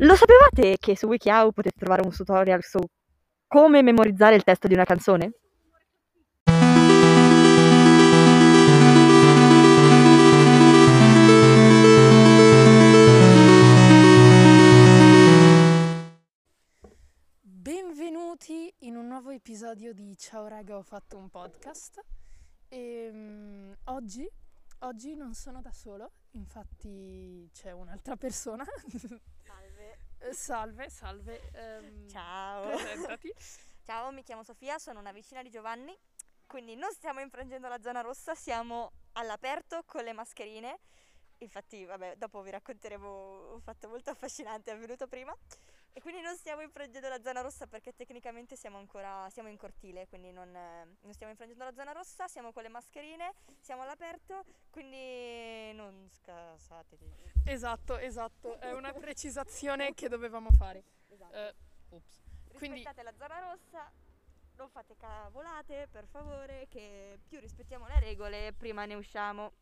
Lo sapevate che su WikiHow potete trovare un tutorial su come memorizzare il testo di una canzone? Benvenuti in un nuovo episodio di Ciao raga, ho fatto un podcast e mm, oggi, oggi non sono da solo, infatti c'è un'altra persona. Salve. Eh, salve, salve. ehm, Ciao. Presentati. Ciao, mi chiamo Sofia, sono una vicina di Giovanni, quindi non stiamo infrangendo la zona rossa, siamo all'aperto con le mascherine. Infatti, vabbè, dopo vi racconteremo un fatto molto affascinante avvenuto prima. E quindi non stiamo infrangendo la zona rossa perché tecnicamente siamo ancora siamo in cortile, quindi non, non stiamo infrangendo la zona rossa, siamo con le mascherine, siamo all'aperto, quindi non scasatevi. Esatto, esatto, è una precisazione che dovevamo fare. Esatto. Eh, ops. Quindi Rispettate la zona rossa, non fate cavolate, per favore, che più rispettiamo le regole, prima ne usciamo.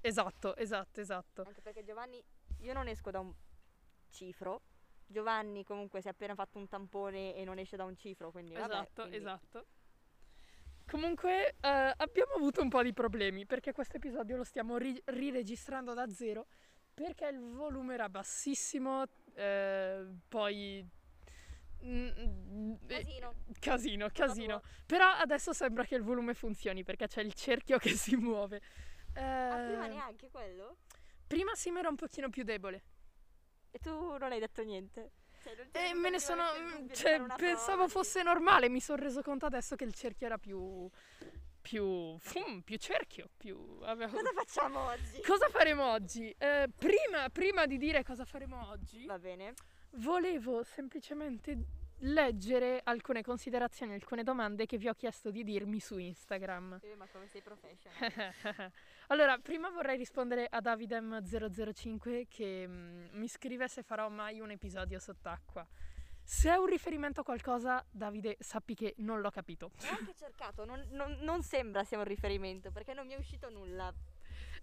esatto, esatto, esatto. Anche perché Giovanni, io non esco da un cifro. Giovanni comunque si è appena fatto un tampone e non esce da un cifro, quindi vabbè, Esatto, quindi- esatto. Comunque eh, abbiamo avuto un po' di problemi perché questo episodio lo stiamo ri- riregistrando da zero perché il volume era bassissimo, eh, poi... mm, eh, Casino. casino, casino. Però adesso sembra che il volume funzioni perché c'è il cerchio che si muove. Ah, prima Eh, neanche quello? prima sì, ma era un pochino più debole. E tu non hai detto niente? Cioè, non ti è E me ne sono. mm, Cioè, pensavo prova fosse normale, mi sono reso conto adesso che il cerchio era più. più. fum, più cerchio. Più. avevo- Cosa facciamo oggi? Cosa faremo oggi? Eh, prima, prima di dire cosa faremo oggi, Va bene. volevo semplicemente leggere alcune considerazioni, alcune domande che vi ho chiesto di dirmi su Instagram. Eh, ma come sei professional? allora, prima vorrei rispondere a Davidem005 che mm, mi scrive se farò mai un episodio sott'acqua. Se è un riferimento a qualcosa, Davide, sappi che non l'ho capito. Ho anche cercato, non, non- non sembra sia un riferimento perché non mi è uscito nulla.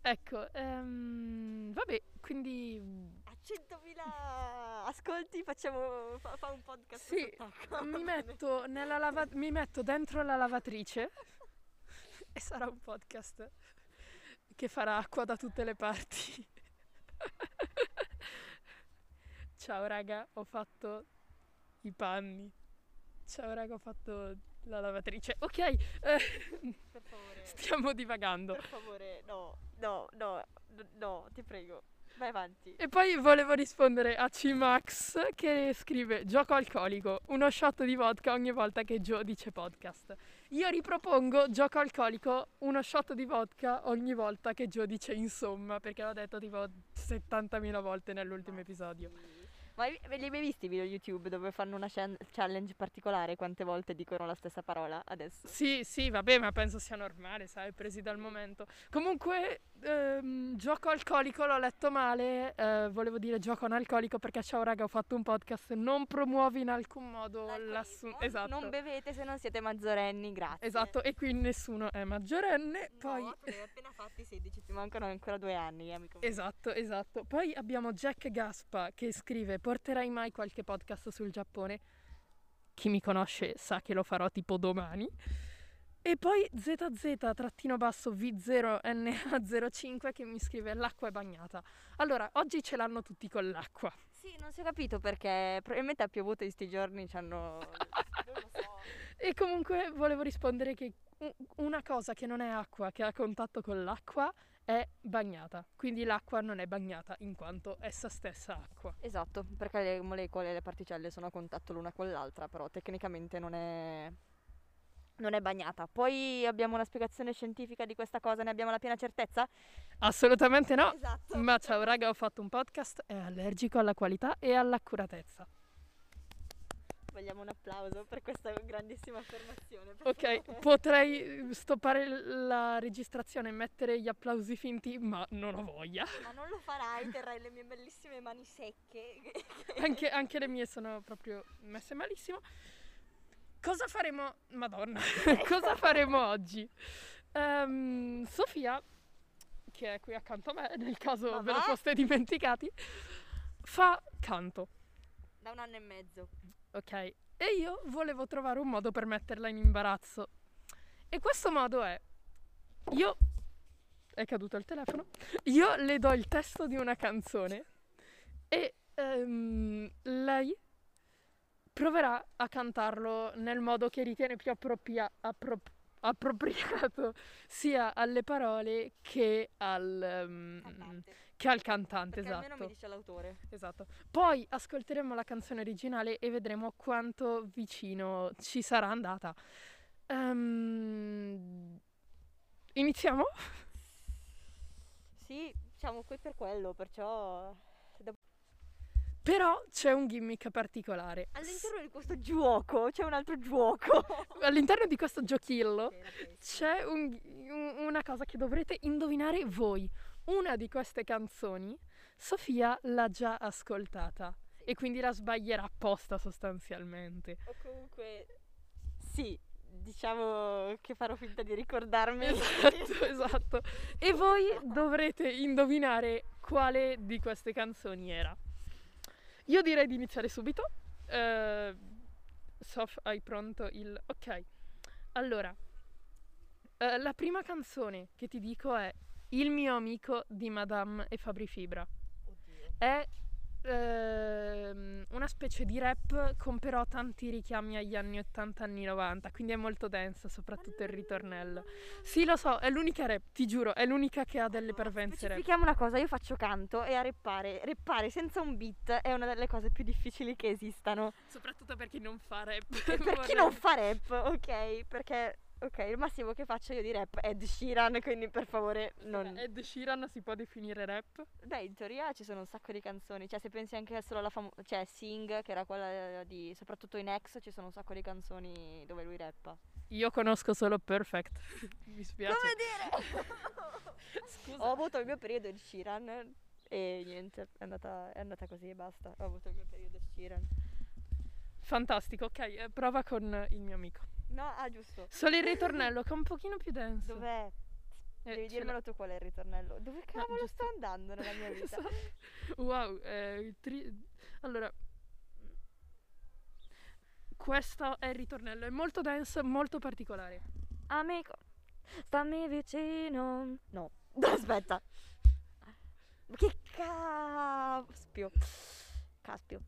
Ecco, ehm, vabbè, quindi A 100.000 ascolti facciamo fa, fa un podcast Sì, sott'acqua. mi metto, nella lava- mi metto dentro la lavatrice e sarà un podcast che farà acqua da tutte le parti. Ciao raga, ho fatto i panni. Ciao raga, ho fatto la lavatrice. Ok, eh, Per favore, stiamo divagando. per favore, no, no, no, no, ti prego. Vai avanti. E poi volevo rispondere a C-Max che scrive gioco alcolico, uno shot di vodka ogni volta che Joe dice podcast. Io ripropongo gioco alcolico, uno shot di vodka ogni volta che Joe dice insomma, perché l'ho detto tipo 70.000 volte nell'ultimo episodio. Ma li hai mai visti i video YouTube dove fanno una challenge particolare? Quante volte dicono la stessa parola adesso? Sì, sì, vabbè, ma penso sia normale, sai, presi dal momento. Comunque, ehm, gioco alcolico l'ho letto male, eh, volevo dire gioco analcolico perché ciao raga, ho fatto un podcast, non promuovi in alcun modo l'assunto. Esatto. Non bevete se non siete maggiorenni, grazie. Esatto, e qui nessuno è maggiorenne. No, Poi, tu ne hai appena fatti 16, ti mancano ancora due anni, eh, amico. mio. esatto, esatto. Poi abbiamo Jack Gaspa che scrive: Porterai mai qualche podcast sul Giappone? Chi mi conosce sa che lo farò tipo domani. E poi ZZ-V0NA05 che mi scrive: L'acqua è bagnata. Allora, oggi ce l'hanno tutti con l'acqua. Sì, non si è capito perché probabilmente ha piovuto in sti giorni, ci hanno... non lo so. E comunque volevo rispondere che una cosa che non è acqua, che ha contatto con l'acqua, è bagnata. Quindi l'acqua non è bagnata in quanto essa stessa acqua. Esatto, perché le molecole e le particelle sono a contatto l'una con l'altra, però tecnicamente non è... non è bagnata. Poi abbiamo una spiegazione scientifica di questa cosa, ne abbiamo la piena certezza? Assolutamente no. Esatto. Ma ciao raga, ho fatto un podcast, è allergico alla qualità e all'accuratezza. Vogliamo un applauso per questa grandissima affermazione. Ok, potrei stoppare la registrazione e mettere gli applausi finti, ma non ho voglia. Ma non lo farai, terrai le mie bellissime mani secche. Anche, anche le mie sono proprio messe malissimo. Cosa faremo? Madonna, cosa faremo oggi? Ehm, Sofia, che è qui accanto a me, nel caso Ma ve lo va? foste dimenticati, fa canto. Da un anno e mezzo. Ok, e io volevo trovare un modo per metterla in imbarazzo. E questo modo è, io, è caduto il telefono, io le do il testo di una canzone e ehm, lei proverà a cantarlo nel modo che ritiene più appropria- appro- appropriato sia alle parole che al, um, Cantante. che al cantante. Perché esatto. almeno mi dice l'autore. Esatto. Poi ascolteremo la canzone originale e vedremo quanto vicino ci sarà andata. Ehm, iniziamo? Sì, siamo qui per quello, perciò... Però c'è un gimmick particolare. All'interno di questo gioco c'è un altro gioco. All'interno di questo giochillo c'è un- un- una cosa che dovrete indovinare voi. Una di queste canzoni Sofia l'ha già ascoltata e quindi la sbaglierà apposta sostanzialmente. O comunque... Sì, diciamo che farò finta di ricordarmi. Esatto, esatto. E voi dovrete indovinare quale di queste canzoni era. Io direi di iniziare subito. Eh, Sof, hai pronto il... Ok. Allora, eh, la prima canzone che ti dico è Il mio amico di Madame e Fabri Fibra. Oddio. È ehm, una specie di rap con però tanti richiami agli anni 80 anni 90, quindi è molto densa, soprattutto il ritornello. Sì, lo so, è l'unica rap, ti giuro, è l'unica che ha delle parvenze rap. Specifichiamo una cosa, io faccio canto e a reppare, reppare senza un beat è una delle cose più difficili che esistano. Soprattutto per chi non fa rap. Per chi non fa rap, ok? Perché, ok, il massimo che faccio io di rap è Ed Sheeran, quindi per favore non... Ed Sheeran si può definire rap? Beh, in teoria ci sono un sacco di canzoni, cioè se pensi anche solo alla famosa, cioè Sing, che era quella di, soprattutto in X, ci sono un sacco di canzoni dove lui rappa. Io conosco solo Perfect. Mi spiace. dire? Scusa. Ho avuto il mio periodo Ed Sheeran e niente, è andata, è andata così e basta. Ho avuto il mio periodo Ed Sheeran. Fantastico, ok, eh, prova con il mio amico. No, ah giusto. Solo il ritornello che è un pochino più denso. Dov'è? Eh, Devi dirmelo tu qual è il ritornello. Dove cavolo giusto. sto andando nella mia vita? Esatto. Wow, eh, tri- allora questo è il ritornello, è molto denso, molto particolare. Amico, stammi vicino. No, aspetta. Che caspio. Caspio.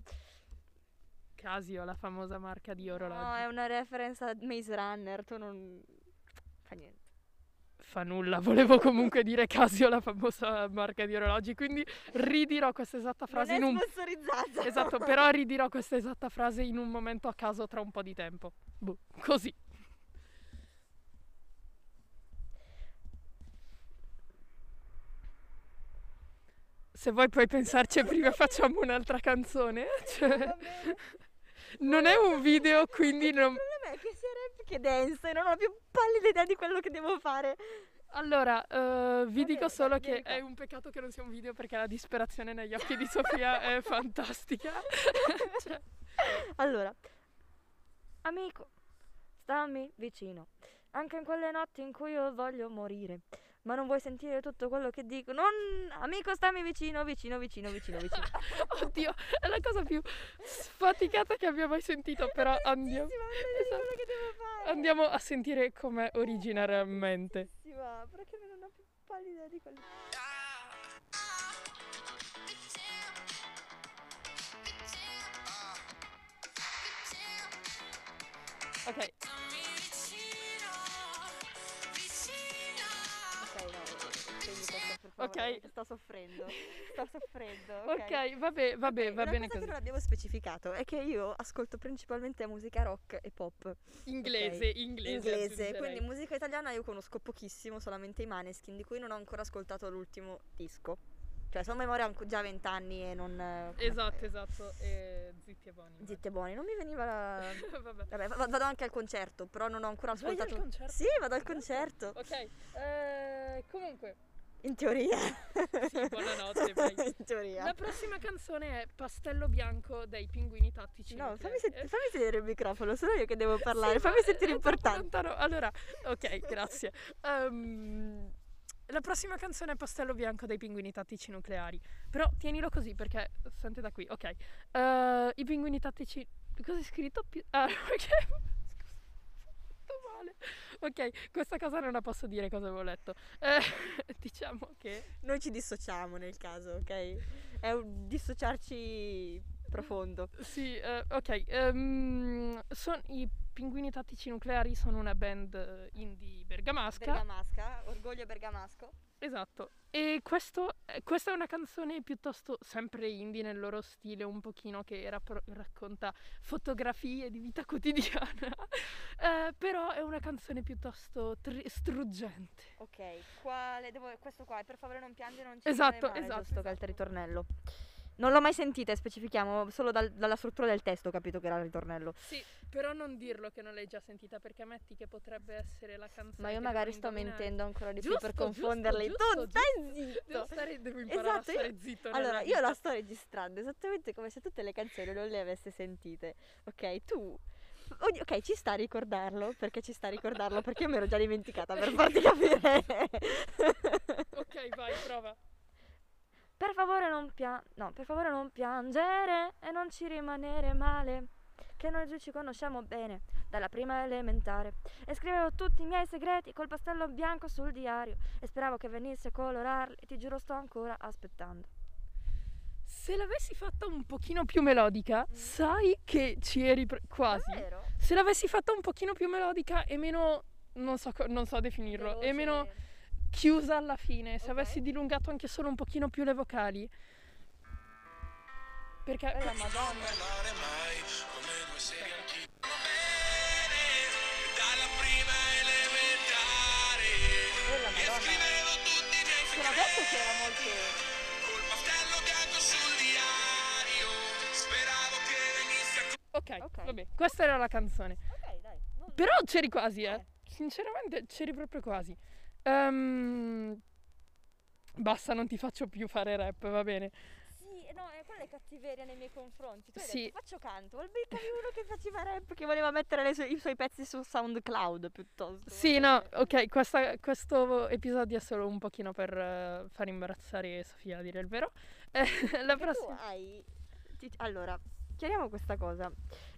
Casio, la famosa marca di orologi. No, è una reference a Maze Runner, tu non... Fa niente. Fa nulla, volevo comunque dire Casio, la famosa marca di orologi, quindi ridirò questa esatta frase non in è un sponsorizzata. Esatto, però ridirò questa esatta frase in un momento a caso tra un po' di tempo. Boh, così. Se vuoi puoi pensarci prima facciamo un'altra canzone. Cioè, Va bene. Non è un video, quindi non... Il problema è che sia rap che dance e non ho più pallida idea di quello che devo fare. Allora, eh, vi dico solo che qua. è un peccato che non sia un video perché la disperazione negli occhi di Sofia è fantastica. Cioè, Allora, amico, stammi vicino. Anche in quelle notti in cui io voglio morire. Ma non vuoi sentire tutto quello che dico? Non, amico, stammi vicino, vicino, vicino, vicino, vicino. Oddio, è la cosa più sfaticata che abbia mai sentito, però andiamo, Esatto. andiamo a sentire com'è originariamente. Bellissima, perché non ho più pallida di quello. Ok, Ok. sto soffrendo. Sto soffrendo. ok, vabbè, vabbè, Ok, va una bene cosa così. che non abbiamo specificato è che io ascolto principalmente musica rock e pop. Inglese, inglese. inglese, aggiungerei. quindi musica italiana io conosco pochissimo, solamente i Maneskin, di cui non ho ancora ascoltato l'ultimo disco. Cioè, sono memoria già vent'anni e non... eh, come- Esatto, esatto, e zitti e buoni. Zitti e buoni, non mi veniva la... Vabbè. Vabbè, va- vado anche al concerto, però non ho ancora Vai al ascoltato... concerto? Sì, vado al concerto, Ok, eh, comunque, in teoria. Sì, buonanotte, vai. in teoria. la prossima canzone è Pastello Bianco dei Pinguini Tattici. No, fammi, sent- Eh, fammi sedere il microfono, sono io che devo parlare, Sì, fammi ma sentire troppo importante. lontano. Allora, ok, grazie. Ehm, La prossima canzone è Pastello Bianco dei Pinguini Tattici Nucleari. Però tienilo così perché sente da qui. Ok. Eh, I pinguini tattici. Cosa è scritto? Pi- ah, ok. Male. Ok, questa cosa non la posso dire cosa avevo letto. Eh, diciamo che. Noi ci dissociamo nel caso, ok? È un dissociarci profondo. Sì, eh, ok. ehm, son- I Pinguini Tattici Nucleari sono una band eh, indie bergamasca. Bergamasca, orgoglio bergamasco. Esatto, e questo, eh, questa è una canzone piuttosto sempre indie nel loro stile, un pochino che rappro- racconta fotografie di vita quotidiana, Eh, però è una canzone piuttosto tri- struggente. Ok, quale devo questo qua, e per favore non piangere, non ci Esatto, male, esatto, giusto che è il esatto. ritornello. Non l'ho mai sentita, specifichiamo, solo dal- dalla struttura del testo ho capito che era il ritornello. Sì, però non dirlo che non l'hai già sentita perché metti che potrebbe essere la canzone. Ma io magari devo sto indovinare. mentendo ancora di più Giusto, per giusto, confonderli. giusto, tu stai Devo, zitto! stare, devo imparare Esatto, a io- stare zitto. Allora, io la sto registrando esattamente come se tutte le canzoni non le avesse sentite. Ok, tu. Ok, ci sta a ricordarlo, perché ci sta a ricordarlo, perché io mi ero già dimenticata per farti capire. Ok, vai, prova. Per favore non pia- no, per favore non piangere e non ci rimanere male. Che noi giù ci conosciamo bene, dalla prima elementare. E scrivevo tutti i miei segreti col pastello bianco sul diario. E speravo che venisse a colorarli e ti giuro sto ancora aspettando. Se l'avessi fatta un pochino più melodica, Mm. sai che ci eri pre- quasi. Davvero? Se l'avessi fatta un pochino più melodica e meno non so, non so definirlo, e meno chiusa alla fine, se Ok. avessi dilungato anche solo un pochino più le vocali. Perché Eh, la madonna. Fino adesso segreti c'era molto... col pastello bianco sul diario speravo che venisse a Ok, Ok. vabbè, questa era la canzone. Ok, dai. non- Però c'eri quasi, eh. Eh. Sinceramente c'eri proprio quasi. Ehm, Basta, non ti faccio più fare rap, va bene. Sì, no, è quella è cattiveria nei miei confronti. Tu Sì. detto faccio canto, al beccavi uno che faceva rap, che voleva mettere sue- i suoi pezzi su SoundCloud piuttosto. Sì, no, ok, questa- questo episodio è solo un pochino per eh, far imbarazzare Sofia, a dire il vero. Eh, la Perché tu prossima... hai... ti- Allora, chiariamo questa cosa.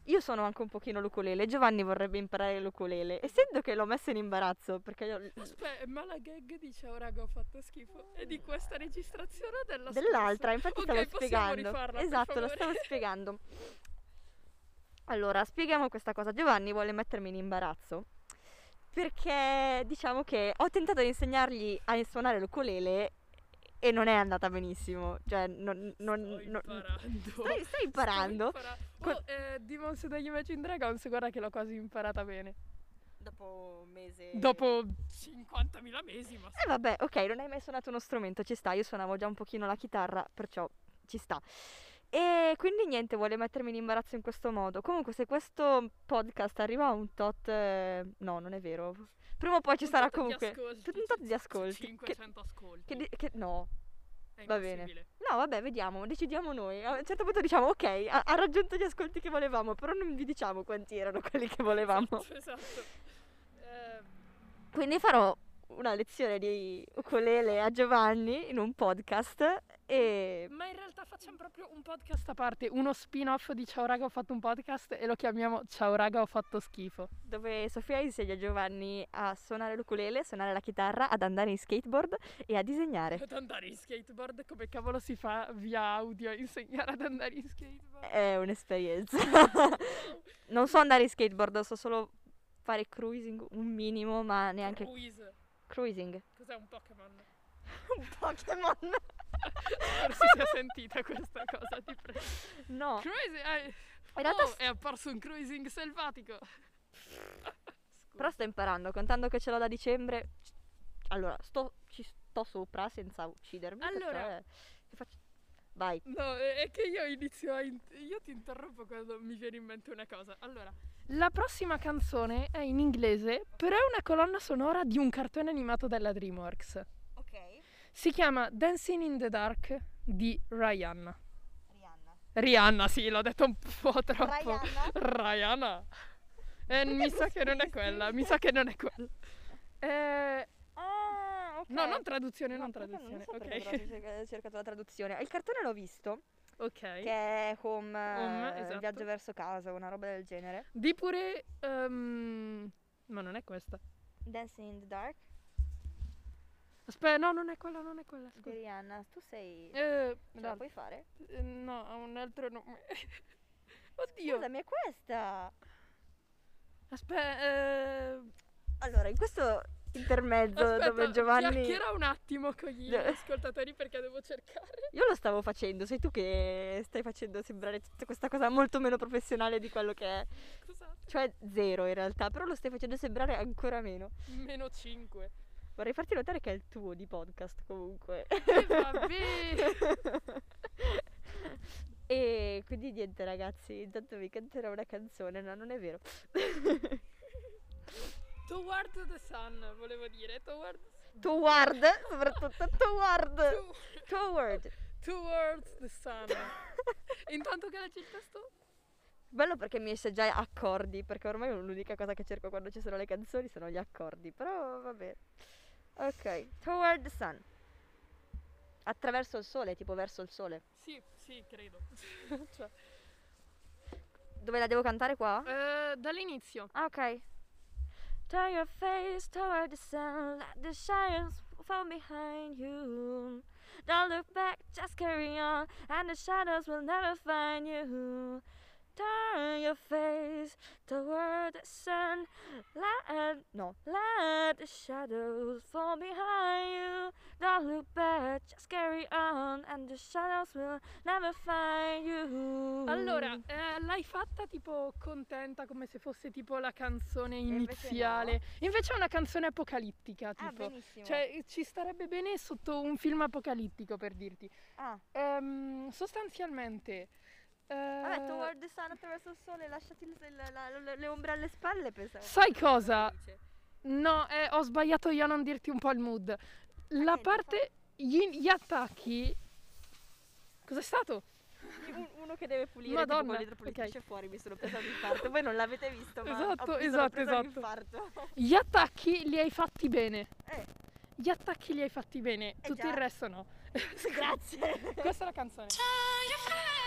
Io sono anche un pochino l'ukulele, Giovanni vorrebbe imparare l'ukulele. Essendo che l'ho messo in imbarazzo, perché io... Aspetta, ma la gag dice ora che ho fatto schifo. È di questa registrazione o della Dell'altra, infatti Ok, stavo spiegando. rifarla, esatto, lo stavo spiegando. Allora, spieghiamo questa cosa. Giovanni vuole mettermi in imbarazzo perché diciamo che ho tentato di insegnargli a suonare l'ukulele e non è andata benissimo. Cioè, non, non, Sto non- imparando. Stai, stai imparando? Sto impara- Co- Oh, eh, Demons degli Imagine Dragons, guarda che l'ho quasi imparata bene. Dopo un mese. Dopo 50.000 mesi, ma Eh vabbè, ok, non hai mai suonato uno strumento, ci sta. Io suonavo già un pochino la chitarra, perciò ci sta. E quindi niente, vuole mettermi in imbarazzo in questo modo. Comunque, se questo podcast arriva a un tot. eh, no, non è vero. Prima o poi ci Un sarà comunque. ascolti, un tot di ascolti. Che, 500 ascolti. che che- no, È va bene. no, vabbè, vediamo, decidiamo noi. A un certo punto diciamo, ok, ha, ha raggiunto gli ascolti che volevamo, però non vi diciamo quanti erano quelli che volevamo. Esatto, esatto. Eh, Quindi farò una lezione di ukulele a Giovanni in un podcast e ma in realtà facciamo proprio un podcast a parte, uno spin-off di Ciao raga ho fatto un podcast e lo chiamiamo Ciao raga ho fatto schifo. dove Sofia insegna Giovanni a suonare l'ukulele, a suonare la chitarra, ad andare in skateboard e a disegnare. Ad andare in skateboard, come cavolo si fa via audio a insegnare ad andare in skateboard? È un'esperienza. non so andare in skateboard, so solo fare cruising un minimo, ma neanche Cruise. cruising. Cos'è un Pokémon? Un Pokémon. Forse si è sentita questa cosa, ti prego. No, Cruising, eh, in realtà oh, è apparso un cruising selvatico. Però sto imparando, contando che ce l'ho da dicembre. Allora, sto, ci sto sopra senza uccidermi. Allora. faccio- Vai. No, è è che io inizio a... in- io ti interrompo quando mi viene in mente una cosa. Allora, la prossima canzone è in inglese, però è una colonna sonora di un cartone animato della DreamWorks. Si chiama Dancing in the Dark di Rihanna. Rihanna. Rihanna, sì, l'ho detto un po' troppo. Rihanna? Rihanna. Eh, mi sa che non è quella, mi sa che non è quella. Eh, Ah, No, non traduzione, No, non traduzione. so perché ok. però ho cerca- cercato la traduzione. Il cartone l'ho visto, ok. che è Home, Home, eh, esatto. Viaggio verso casa, una roba del genere. Di pure... ehm, ma non è questa. Dancing in the Dark Aspetta, no, non è quella, non è quella. Scusa. Rihanna. Tu sei... Eh, Ce la puoi fare? eh, no, ha un altro nome. Oddio. Scusami, è questa. Aspetta, eh, Allora, in questo intermezzo aspetta, dove Giovanni... chiacchiera un attimo con gli ascoltatori perché devo cercare. Io lo stavo facendo, sei tu che stai facendo sembrare tutta questa cosa molto meno professionale di quello che è. Scusate. Cioè zero in realtà, però lo stai facendo sembrare ancora meno. Meno 5. Vorrei farti notare che è il tuo di podcast comunque. E vabbè. e quindi niente ragazzi, intanto vi canterò una canzone, no non è vero. Toward the sun, volevo dire. Toward... Toward, soprattutto toward. to- Toward. towards the sun. Intanto che leggi il testo? Bello perché mi esce già accordi, perché ormai l'unica cosa che cerco quando ci sono le canzoni sono gli accordi, però vabbè. Ok, toward the sun. Attraverso il sole, tipo verso il sole. Sì, sì, credo. Cioè, Dove la devo cantare qua? eh, dall'inizio. Ah, ok. Turn your face toward the sun, let the shadows fall behind you. Don't look back, just carry on, and the shadows will never find you. Turn your face toward the sun, let no, let the shadows fall behind you. Don't look back, just carry on, and the shadows will never find you. Allora, eh, l'hai fatta tipo contenta come se fosse tipo la canzone invece iniziale. Invece è una canzone apocalittica, ah, tipo. benissimo. Cioè, ci starebbe bene sotto un film apocalittico, per dirti. ah. Ehm, sostanzialmente... eh, Vabbè, toward the sun attraverso il sole, lasciati il- il- la- le, le ombre alle spalle, pensavo. Sai cosa? No, eh, ho sbagliato io a non dirti un po' il mood. La niente, parte... Gli, gli attacchi... Cos'è stato? Un- uno che deve pulire Madonna, tipo con l'idropolito ok. esce fuori, mi sono presa l'infarto. Voi non l'avete visto, ma Esatto, ho esatto, esatto. l'infarto. Gli attacchi li hai fatti bene. Eh, Gli attacchi li hai fatti bene, Eh tutto già. il resto no. grazie. Questa è la canzone. Turn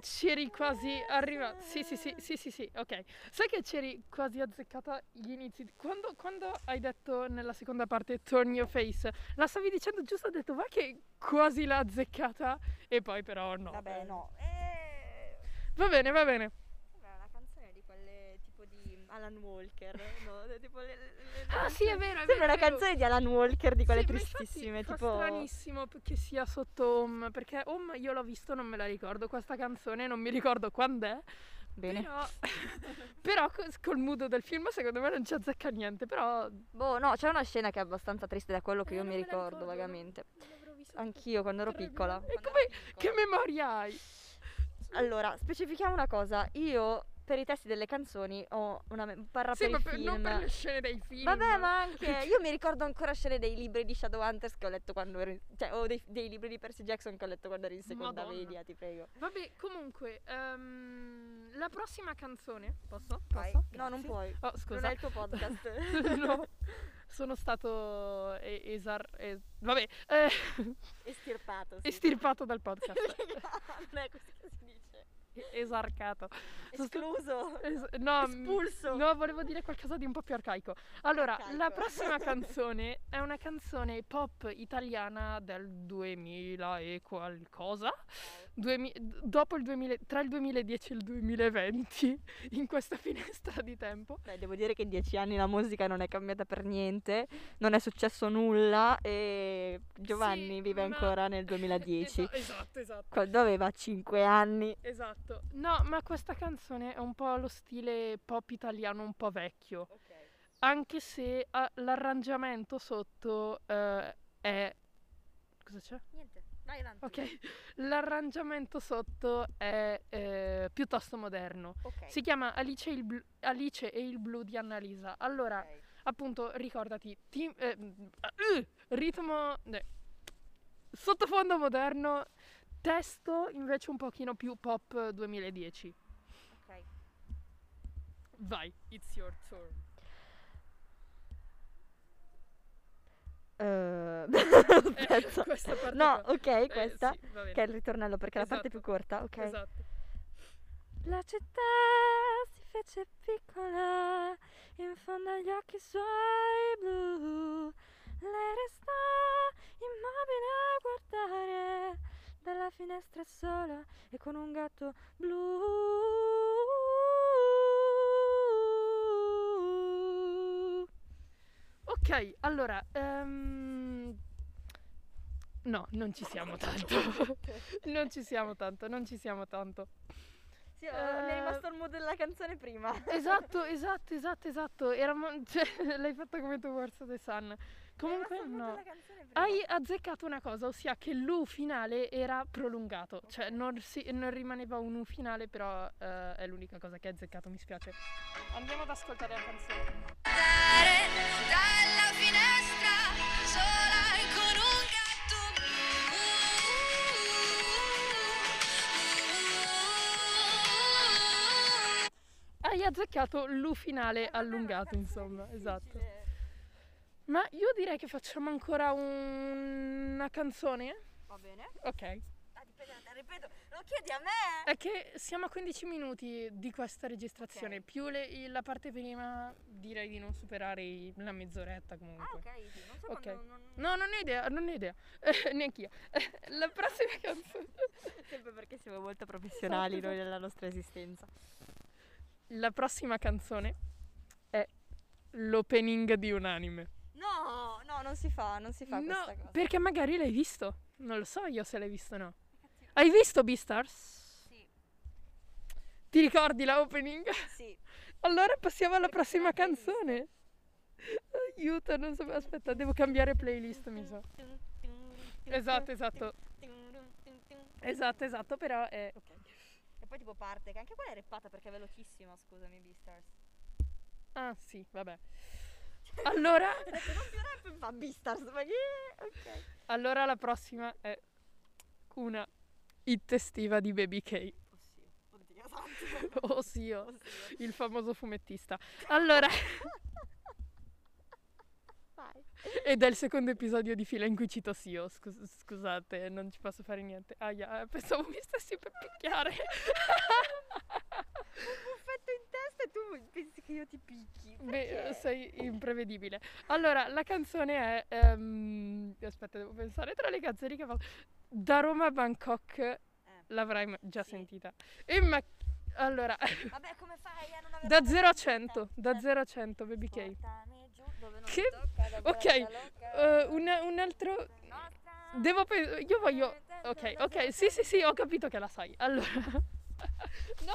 c'eri quasi arrivata. Sì, sì, sì, sì, sì, sì, ok. Sai che c'eri quasi azzeccata gli inizi. Quando, quando hai detto nella seconda parte turn your face, la stavi dicendo giusto, ho detto va che quasi l'ha azzeccata. E poi però no. Vabbè, no. Eh, Va bene, va bene. sembra una canzone di quelle tipo di Alan Walker, no? Tipo le- le- le- Ah, sì, è vero, è Sembra vero. una è vero. canzone di Alan Walker di quelle Sì, infatti tristissime, fa tipo stranissimo p- che sia sotto Home, perché Home io l'ho visto, non me la ricordo, questa canzone non mi ricordo quando è, Bene. però, però co- col mood del film secondo me non ci azzecca niente, però... Boh, no, c'è una scena che è abbastanza triste da quello che Eh, io mi ricordo ricordo, vagamente. Anch'io quando ero piccola. E come, che memoria hai? Allora, specifichiamo una cosa. Io per i testi delle canzoni ho una me- barra Sì, per ma per- film. non per le scene dei film. Vabbè, ma anche io mi ricordo ancora scene dei libri di Shadowhunters che ho letto quando ero in, cioè o dei, dei libri di Percy Jackson che ho letto quando ero in seconda Madonna. media, ti prego. Vabbè, comunque, ehm, la prossima canzone... Posso? Vai. Posso? No, non puoi. Oh, Non scusa. è il tuo podcast. no, sono stato esar... e- vabbè, eh, Estirpato, sì. estirpato dal podcast. non è così che si dice. Esarcato. Escluso. es- no, Espulso. No, volevo dire qualcosa di un po' più arcaico. Allora, Arcaico. la prossima canzone è una canzone pop italiana del 2000 e qualcosa. Duemi- dopo il 2000, tra il 2010 e il 2020, in questa finestra di tempo. Beh, devo dire che in dieci anni la musica non è cambiata per niente, non è successo nulla e Giovanni Sì, vive ma- ancora nel 2010, Esatto, esatto, esatto. quando aveva 5 anni. Esatto. No, ma questa canzone è un po' allo stile pop italiano un po' vecchio. Anche se ah, l'arrangiamento sotto eh, è... Cosa c'è? Niente. Vai avanti. Ok, l'arrangiamento sotto è eh, piuttosto moderno. Ok. Si chiama Alice, e il blu, Alice e il blu di Annalisa. Allora, ok. appunto, ricordati, tim- eh, mm, uh, ritmo, eh, sottofondo moderno, testo invece un pochino più pop 2010. Ok. Vai, it's your turn. Eh, Eh, aspetta. questa parte No, qua. ok, Eh, questa. sì, va bene. Che è il ritornello perché è la parte più Esatto. corta, ok. Esatto. La città si fece piccola in fondo agli occhi suoi blu. Lei restò immobile a guardare dalla finestra sola e con un gatto blu. Ok, allora, ehm, no, non ci siamo tanto. non ci siamo tanto, non ci siamo tanto. Sì, eh, mi è Eh, rimasto il mood della canzone prima. Esatto, esatto, esatto, esatto. Eravamo, cioè, l'hai fatta come Towards the Sun. Comunque no. Hai azzeccato una cosa, ossia che l'U finale era prolungato, cioè non, si- non rimaneva un U finale, però eh, è l'unica cosa che hai azzeccato, mi spiace. Andiamo ad ascoltare la canzone. dalla finestra sola e con un gatto. Hai azzeccato l'U finale allungato, insomma, esatto. Ma io direi che facciamo ancora un- una canzone? Va bene. Ok. Ah, dipende, ripeto, lo chiedi a me? È che siamo a 15 minuti di questa registrazione, Ok. più le- la parte prima direi di non superare i- la mezz'oretta comunque. Ah, ok, non so Ok. quando... Non... No, non ho idea, non ho idea. Eh, neanch'io. Eh, la prossima canzone. Sempre perché siamo molto professionali Esatto, noi nella nostra esistenza. La prossima canzone è l'opening di un anime. No, no, non si fa, non si fa no, questa cosa. perché magari l'hai visto. Non lo so io se l'hai visto o no. Hai visto Beastars? Sì, Ti ricordi la opening? sì. Allora passiamo alla Perché prossima canzone. Aiuto, non so. Aspetta, devo cambiare playlist, mi sa. Esatto, esatto. Esatto, esatto, però è. Ok. E poi tipo parte, che anche quella è reppata perché è velocissima, scusami, Beastars. Ah, sì, vabbè. Allora, Ho detto, non più rap, fa Beastars, ma che... Ok. allora la prossima è una hit estiva di Baby K. Oddio, oddio, santo. Oh sì, oh, Oddio. il famoso fumettista. Allora, Vai. ed è il secondo episodio di fila in cui cito Sio. Scus- scusate, non ci posso fare niente. Aia, eh, pensavo mi stessi per picchiare. Un e tu pensi che io ti picchi. Beh, Perché? sei imprevedibile. Allora, la canzone è. ehm, aspetta, devo pensare tra le canzoni che fa. Da Roma a Bangkok l'avrai ma- già sì. sentita. E ma. Allora, Vabbè, come fai a non aver da mai 0 a sentita? 100, da 0 a 100, baby K. Che- da ok, eh, una- un altro. Devo pensare. Io voglio. Ok, ok, sì, sì, sì, ho capito che la sai. Allora. No!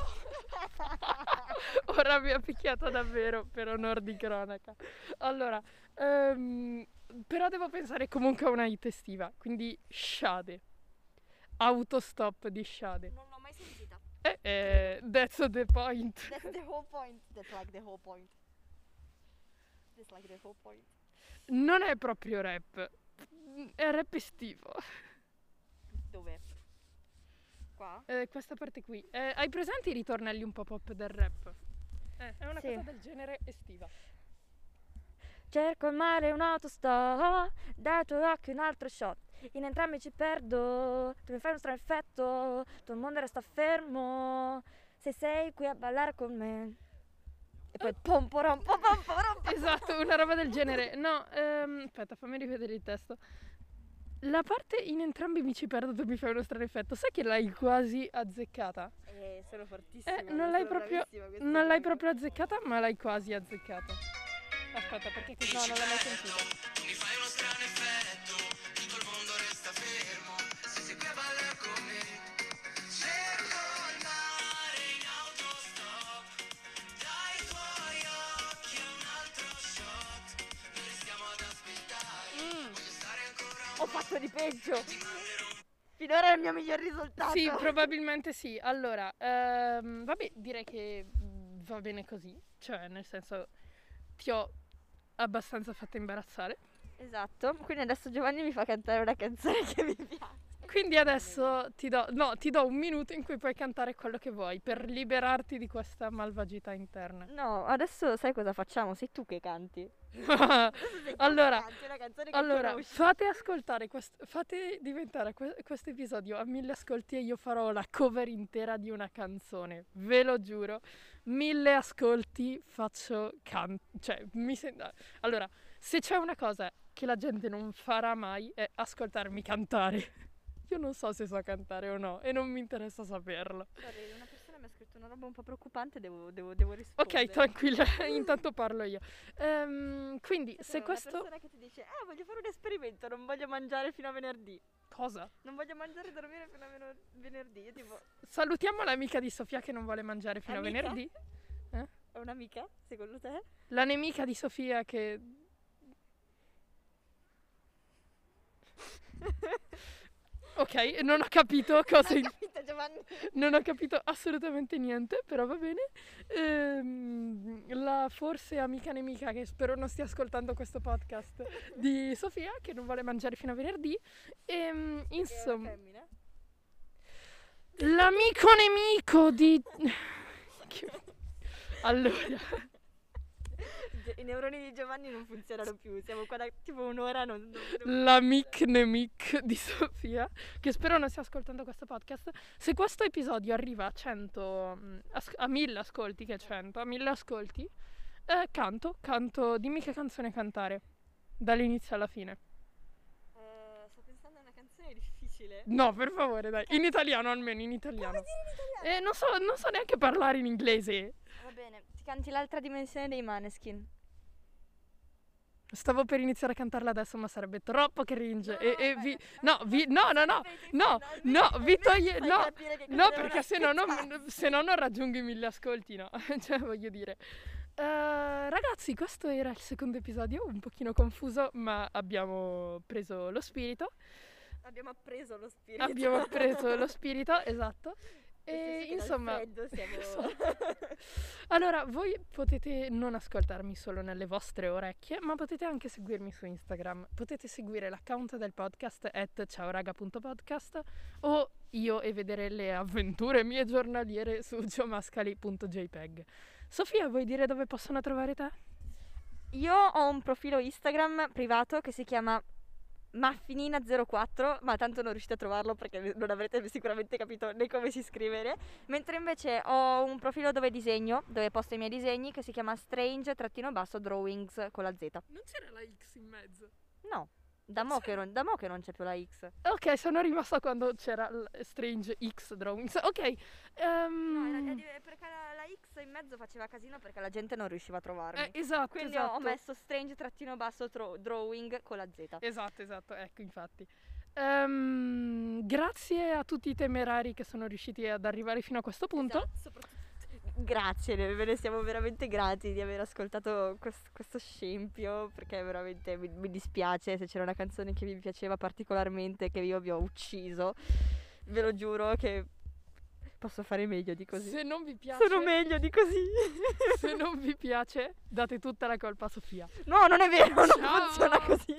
Ora mi ha picchiata davvero per onor di cronaca. Allora, ehm, però devo pensare comunque a una hit estiva, quindi Shade. Autostop di Shade. Non l'ho mai sentita. Eh, eh, that's the point. That's the whole point. That's like the whole point. That's like the whole point. Non è proprio rap, è rap estivo. Dove? Qua? Eh, questa parte qui. Eh, hai presente i ritornelli un po' pop del rap? Eh, è una Sì. cosa del genere estiva. Cerco il mare un'autostop, dai tuoi occhi un altro shot. In entrambi ci perdo, tu mi fai uno strano effetto, tutto il mondo resta fermo. Se sei qui a ballare con me. E poi pom porom pom pom porom pom. Esatto, una roba del genere. No, ehm, aspetta, fammi rivedere il testo. La parte in entrambi mi ci perdo, tu mi fai uno strano effetto. Sai che l'hai quasi azzeccata? Eh, sono fortissima. Eh, non l'hai proprio, non l'hai proprio azzeccata, ma l'hai quasi azzeccata. Aspetta, perché così... No, non l'ho mai sentita. Mi fai uno strano Ho fatto di peggio. Finora è il mio miglior risultato. Sì, probabilmente sì. Allora, ehm, vabbè, direi che mm, va bene così. Cioè, nel senso, ti ho abbastanza fatto imbarazzare. Esatto, quindi adesso Giovanni mi fa cantare una canzone che mi piace. Quindi adesso ti do, no, ti do un minuto in cui puoi cantare quello che vuoi per liberarti di questa malvagità interna. No, adesso sai cosa facciamo? Sei tu che canti. Allora, allora, fate ascoltare, quest- fate diventare questo episodio a mille ascolti e io farò la cover intera di una canzone, ve lo giuro. Mille ascolti faccio can- cioè mi sembra... Allora, se c'è una cosa che la gente non farà mai è ascoltarmi cantare. Io non so se so cantare o no e non mi interessa saperlo. Guarda, una mi ha scritto una roba un po' preoccupante, devo, devo, devo rispondere. Ok, tranquilla, intanto parlo io. Ehm, quindi, se Una questo... persona che ti dice, eh, voglio fare un esperimento, non voglio mangiare fino a venerdì. Cosa? Non voglio mangiare e dormire fino a veno- venerdì. Io tipo, Salutiamo l'amica di Sofia che non vuole mangiare fino Amica? a venerdì. è un'amica, secondo te? La nemica di Sofia che... Ok, non ho capito cosa... Giovanni? Non ho capito assolutamente niente, però va bene. Ehm, la forse amica nemica, che spero non stia ascoltando questo podcast, di Sofia, che non vuole mangiare fino a venerdì. Ehm, è una insomma, l'amico nemico di... Allora, I neuroni di Giovanni non funzionano più, siamo qua da tipo un'ora, non, non, non- l'amic nemic di Sofia, che spero non stia ascoltando questo podcast. Se questo episodio arriva a 100, mm, a 1000 ascolti, che è 100, a 1000 ascolti, eh, canto, canto, dimmi che canzone cantare, dall'inizio alla fine. Eh, sto pensando a una canzone difficile. No, per favore, dai, in italiano almeno, in italiano. In italiano? Eh, non so, non so neanche parlare in inglese. Va bene, ti canti l'altra dimensione dei Maneskin. Stavo per iniziare a cantarla adesso, ma sarebbe troppo cringe. No, e, e vi... No, vai, vi... no, no, no, no, no, vi toglie... No, no, perché se no, non, se no non raggiungo i mille ascolti, no. cioè, voglio dire. Eh, ragazzi, questo era il secondo episodio, un pochino confuso, ma abbiamo preso lo spirito. Abbiamo appreso lo spirito. Abbiamo preso lo spirito, esatto. Senso E insomma, siamo- allora voi potete non ascoltarmi solo nelle vostre orecchie, ma potete anche seguirmi su Instagram. Potete seguire l'account del podcast at ciaoraga.podcast o io e vedere le avventure mie giornaliere su geomascali.jpg. Sofia, vuoi dire dove possono trovare te? Io ho un profilo Instagram privato che si chiama Maffinina04, ma tanto non riuscite a trovarlo perché non avrete sicuramente capito né come si scrivere. Mentre invece ho un profilo dove disegno, dove posto i miei disegni, che si chiama Strange-Drawings con la Z. Non c'era la X in mezzo. No, da mo, che non, da mo che non c'è più la X. Ok, sono rimasta quando c'era Strange X Drawings. Ok, No, ehm, era- era- perché la, la X in mezzo faceva casino perché la gente non riusciva a trovarmi. eh, esatto, Quindi esatto. ho messo Strange-Drawing con la Z. Esatto, esatto, ecco infatti. Ehm, grazie a tutti i temerari che sono riusciti ad arrivare fino a questo punto. Esatto, soprattutto- Grazie, ve ne siamo veramente grati di aver ascoltato quest- questo scempio perché veramente mi, mi dispiace se c'era una canzone che vi piaceva particolarmente che io vi ho ucciso. Ve lo giuro che posso fare meglio di così. Se non vi piace, Sono meglio di così. se non vi piace, date tutta la colpa a Sofia. no, non è vero, non Ciao. funziona così.